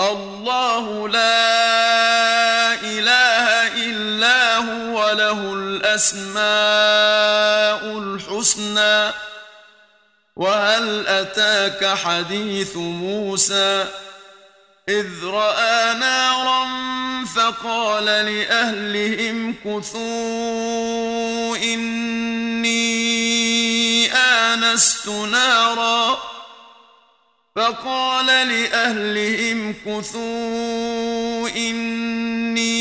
الله لا إله إلا هو له الأسماء الحسنى. وهل أتاك حديث موسى؟ إذ رأى نارا فقال لأهلهم كثوا إني آنست نارا. فقال لأهلهم كثوا إني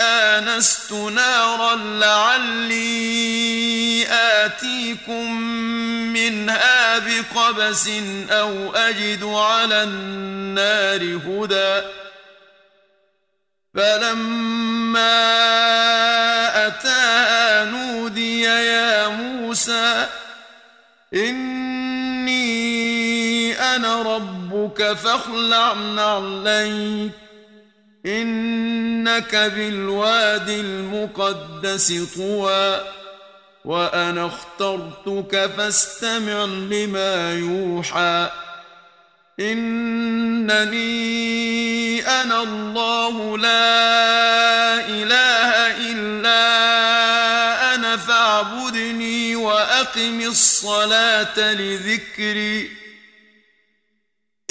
آنست نارا لعلي آتيكم منها بقبس أو أجد على النار هدى. فلما أتاها نودي يا موسى إني أنا ربك فاخلع نعليك. إنك بالواد المقدس طوى. وأنا اخترتك فاستمع لما يوحى. إنني أنا الله لا إله إلا أنا فاعبدني وأقم الصلاة لذكري.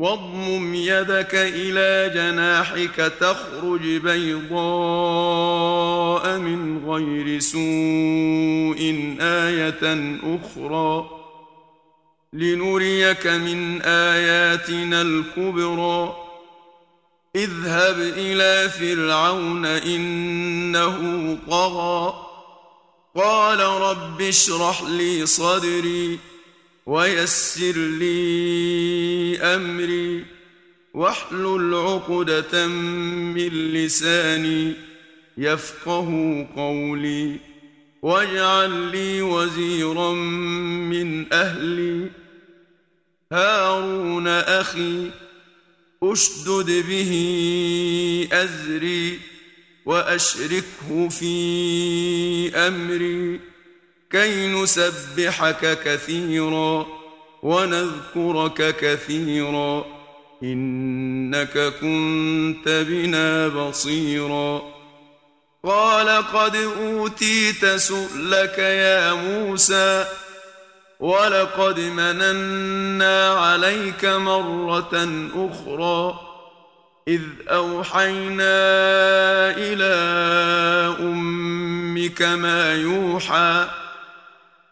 واضمم يدك إلى جناحك تخرج بيضاء من غير سوء آية أخرى. لنريك من آياتنا الكبرى. اذهب إلى فرعون إنه طغى. قال رب اشرح لي صدري. ويسر لي أمري واحلل عقدة من لساني يفقه قولي واجعل لي وزيرا من أهلي. هارون أخي أشدد به أزري وأشركه في أمري. كي نسبحك كثيرا ونذكرك كثيرا إنك كنت بنا بصيرا. قال قد أوتيت سؤلك يا موسى ولقد مننا عليك مرة أخرى. إذ أوحينا إلى أمك ما يوحى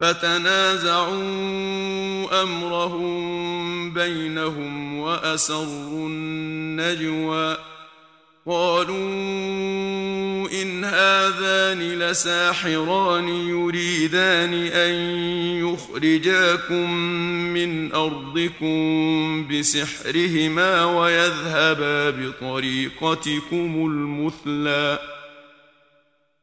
فتنازعوا أمرهم بينهم وأسروا النجوى. قالوا إن هذان لساحران يريدان أن يخرجاكم من أرضكم بسحرهما ويذهبا بطريقتكم المثلى.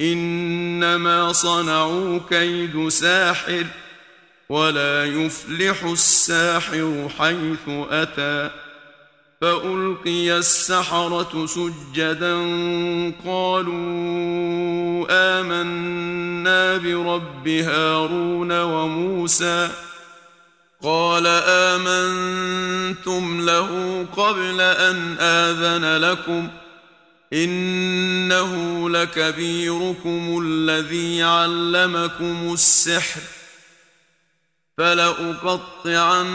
إنما صنعوا كيد ساحر ولا يفلح الساحر حيث أتى فألقي السحرة سجدا قالوا آمنا برب هارون وموسى قال آمنتم له قبل أن آذن لكم ۖ إنه لكبيركم الذي علمكم السحر فلأقطعن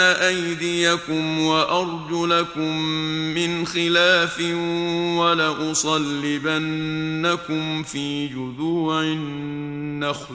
أيديكم وأرجلكم من خلاف ولأصلبنكم في جذوع النخل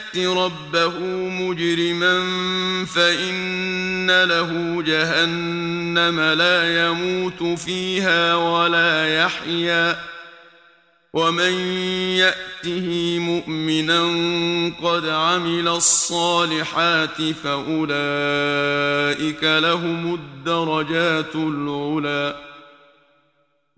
يأت ربه مجرما فإن له جهنم لا يموت فيها ولا يحيا ومن يأته مؤمنا قد عمل الصالحات فأولئك لهم الدرجات العلي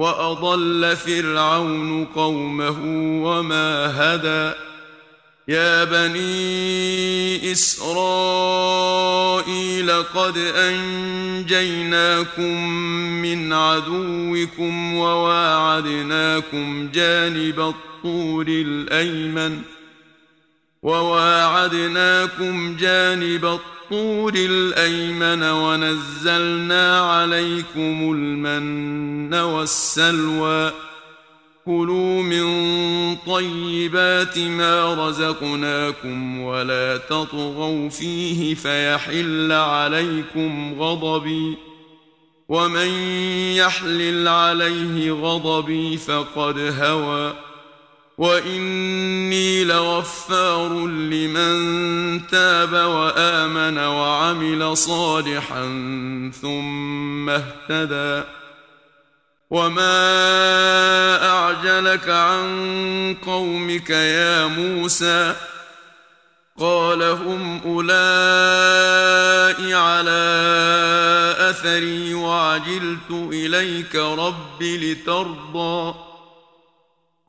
وأضل فرعون قومه وما هدى. يا بني إسرائيل قد أنجيناكم من عدوكم وواعدناكم جانب الطور الأيمن. وواعدناكم جانب الطور الأيمن ونزلنا عليكم المن والسلوى. كلوا من طيبات ما رزقناكم ولا تطغوا فيه فيحل عليكم غضبي. ومن يحلل عليه غضبي فقد هوى. واني لغفار لمن تاب وامن وعمل صالحا ثم اهتدى وما اعجلك عن قومك يا موسى قال هم اولئك على اثري وعجلت اليك رب لترضى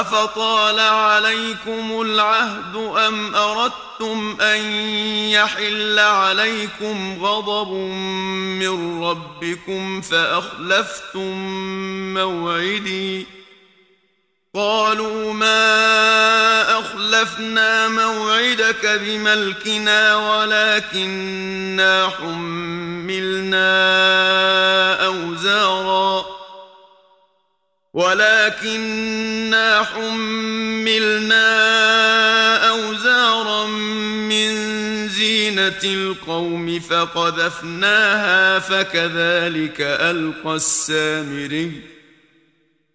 أفطال عليكم العهد أم أردتم أن يحل عليكم غضب من ربكم فأخلفتم موعدي قالوا ما أخلفنا موعدك بملكنا ولكننا حملنا ولكننا حملنا أوزارا من زينة القوم فقذفناها فكذلك ألقى السامري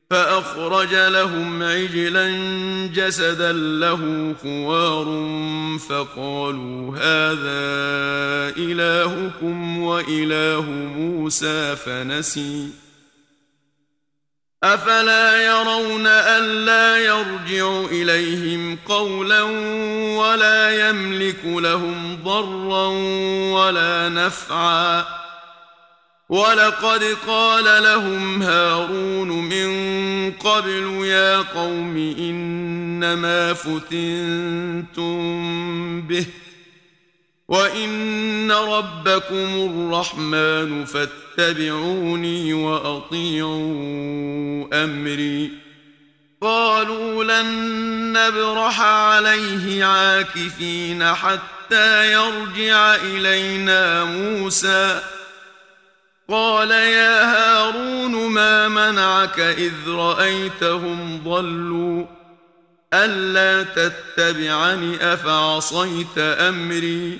فأخرج لهم عجلا جسدا له خوار فقالوا هذا إلهكم وإله موسى فنسي. أفلا يرون ألا يرجع إليهم قولا ولا يملك لهم ضرا ولا نفعا. ولقد قال لهم هارون من قبل يا قوم إنما فتنتم به وإن ربكم الرحمن فاتبعوني وأطيعوا أمري. قالوا لن نبرح عليه عاكفين حتى يرجع إلينا موسى. قال يا هارون ما منعك إذ رأيتهم ضلوا؟ ألا تتبعني أفعصيت أمري؟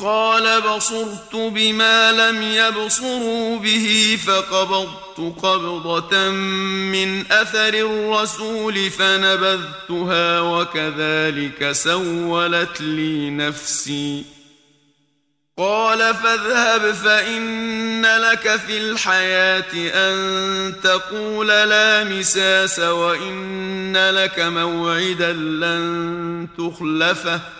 قال بصرت بما لم يبصروا به فقبضت قبضة من أثر الرسول فنبذتها وكذلك سولت لي نفسي. قال فاذهب فإن لك في الحياة أن تقول لا مساس وإن لك موعدا لن تخلفه.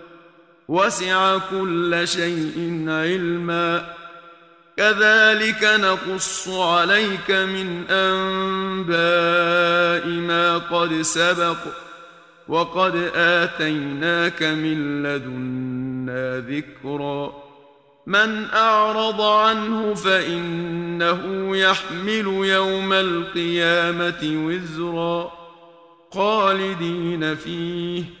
وسع كل شيء علما. كذلك نقص عليك من أنباء ما قد سبق وقد آتيناك من لدنا ذكرا. من أعرض عنه فإنه يحمل يوم القيامة وزرا خالدين فيه.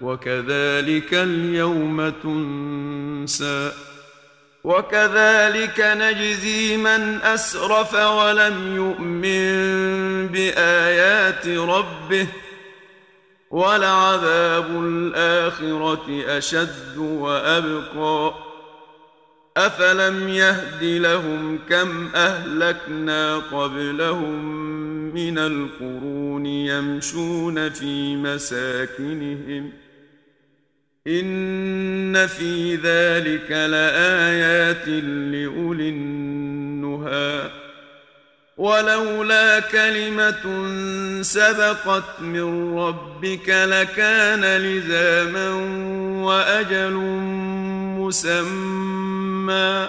وكذلك اليوم تنسى وكذلك نجزي من أسرف ولم يؤمن بآيات ربه ولعذاب الآخرة أشد وأبقى أفلم يهد لهم كم أهلكنا قبلهم من القرون يمشون في مساكنهم إن في ذلك لآيات لأولي النهى. ولولا كلمة سبقت من ربك لكان لزاما وأجل مسمى.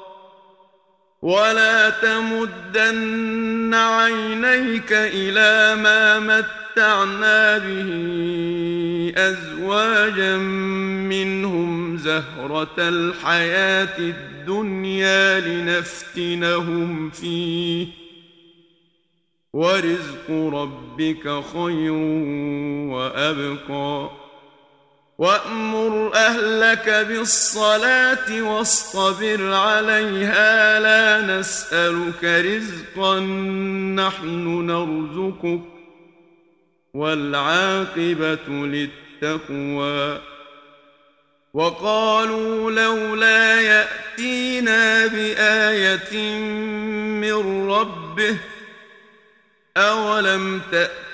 ولا تمدن عينيك إلى ما مت متعنا به ازواجا منهم زهره الحياة الدنيا لنفتنهم فيه ورزق ربك خير وابقى وامر اهلك بالصلاه واصطبر عليها لا نسالك رزقا نحن نرزقك والعاقبة للتقوى وقالوا لولا يأتينا بآية من ربه أولم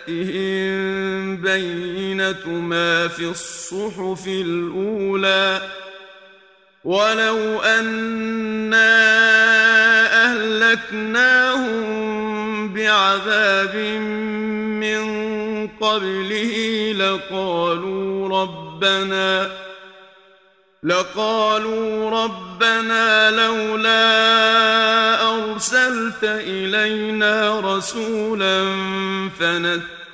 تأتهم بينة ما في الصحف الأولى ولو أنا أهلكناهم بعذاب من قبله لقالوا ربنا لقالوا ربنا لولا أرسلت إلينا رسولا فنتبع